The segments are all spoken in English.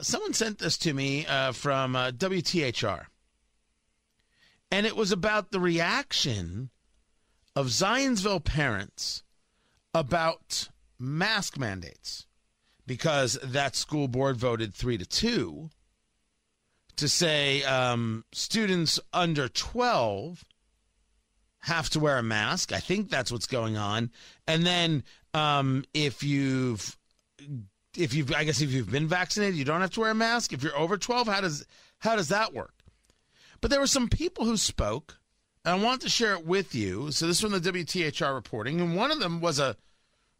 someone sent this to me uh, from uh, WTHR, and it was about the reaction of Zionsville parents about mask mandates because that school board voted three to two to say um, students under 12 have to wear a mask. I think that's what's going on. And then um, if you've if you've I guess if you've been vaccinated, you don't have to wear a mask. If you're over 12, how does how does that work? But there were some people who spoke, and I want to share it with you. So this is from the WTHR reporting, and one of them was a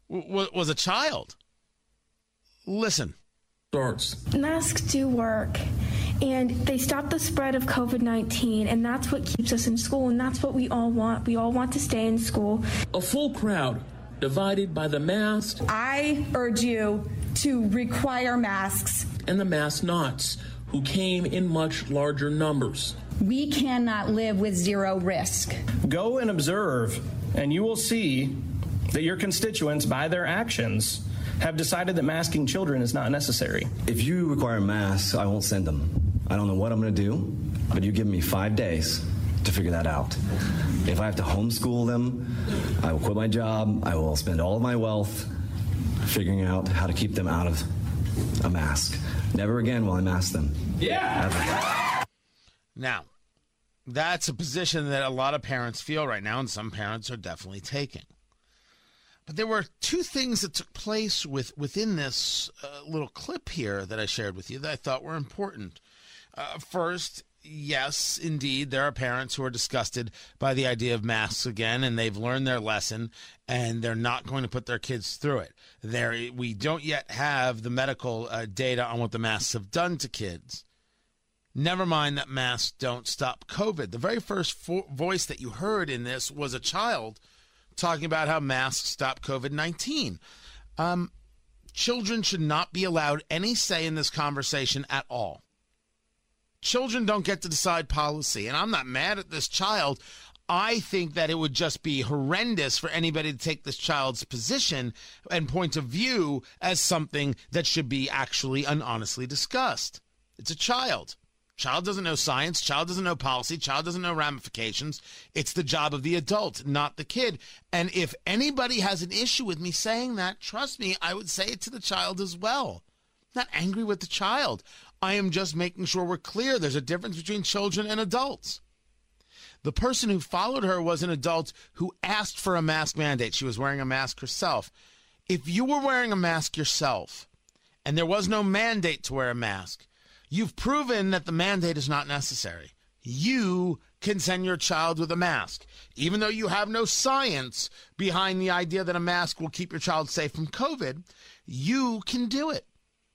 was a child. Listen. Starts. Masks do work and they stop the spread of COVID 19, and that's what keeps us in school, and that's what we all want. We all want to stay in school. A full crowd divided by the mask. I urge you to require masks. And the mask knots, who came in much larger numbers. We cannot live with zero risk. Go and observe, and you will see that your constituents, by their actions, have decided that masking children is not necessary. If you require masks, I won't send them. I don't know what I'm going to do, but you give me five days to figure that out. If I have to homeschool them, I will quit my job. I will spend all of my wealth figuring out how to keep them out of a mask. Never again will I mask them. Yeah. Now, that's a position that a lot of parents feel right now, and some parents are definitely taking. But there were two things that took place with within this uh, little clip here that I shared with you that I thought were important. Uh, first, yes, indeed, there are parents who are disgusted by the idea of masks again, and they've learned their lesson, and they're not going to put their kids through it. There, we don't yet have the medical uh, data on what the masks have done to kids. Never mind that masks don't stop COVID. The very first fo- voice that you heard in this was a child talking about how masks stop COVID 19. Um, children should not be allowed any say in this conversation at all. Children don't get to decide policy. And I'm not mad at this child. I think that it would just be horrendous for anybody to take this child's position and point of view as something that should be actually and honestly discussed. It's a child. Child doesn't know science. Child doesn't know policy. Child doesn't know ramifications. It's the job of the adult, not the kid. And if anybody has an issue with me saying that, trust me, I would say it to the child as well. I'm not angry with the child. I am just making sure we're clear. There's a difference between children and adults. The person who followed her was an adult who asked for a mask mandate. She was wearing a mask herself. If you were wearing a mask yourself and there was no mandate to wear a mask, you've proven that the mandate is not necessary. You can send your child with a mask. Even though you have no science behind the idea that a mask will keep your child safe from COVID, you can do it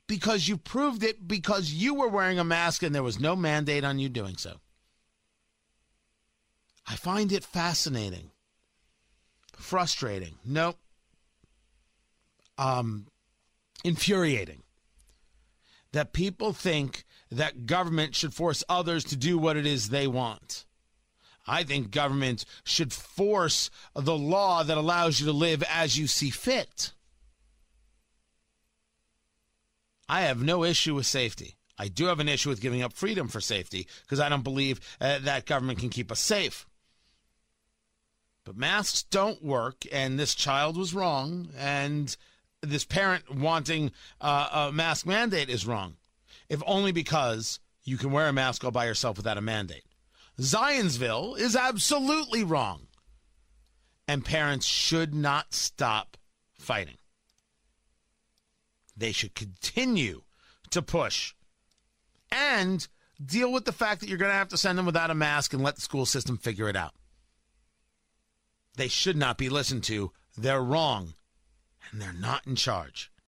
because you proved it because you were wearing a mask and there was no mandate on you doing so. I find it fascinating, frustrating, no, um, infuriating that people think that government should force others to do what it is they want. I think government should force the law that allows you to live as you see fit. I have no issue with safety. I do have an issue with giving up freedom for safety because I don't believe uh, that government can keep us safe. But masks don't work, and this child was wrong, and this parent wanting uh, a mask mandate is wrong, if only because you can wear a mask all by yourself without a mandate. Zionsville is absolutely wrong, and parents should not stop fighting. They should continue to push and deal with the fact that you're going to have to send them without a mask and let the school system figure it out. They should not be listened to. They're wrong and they're not in charge.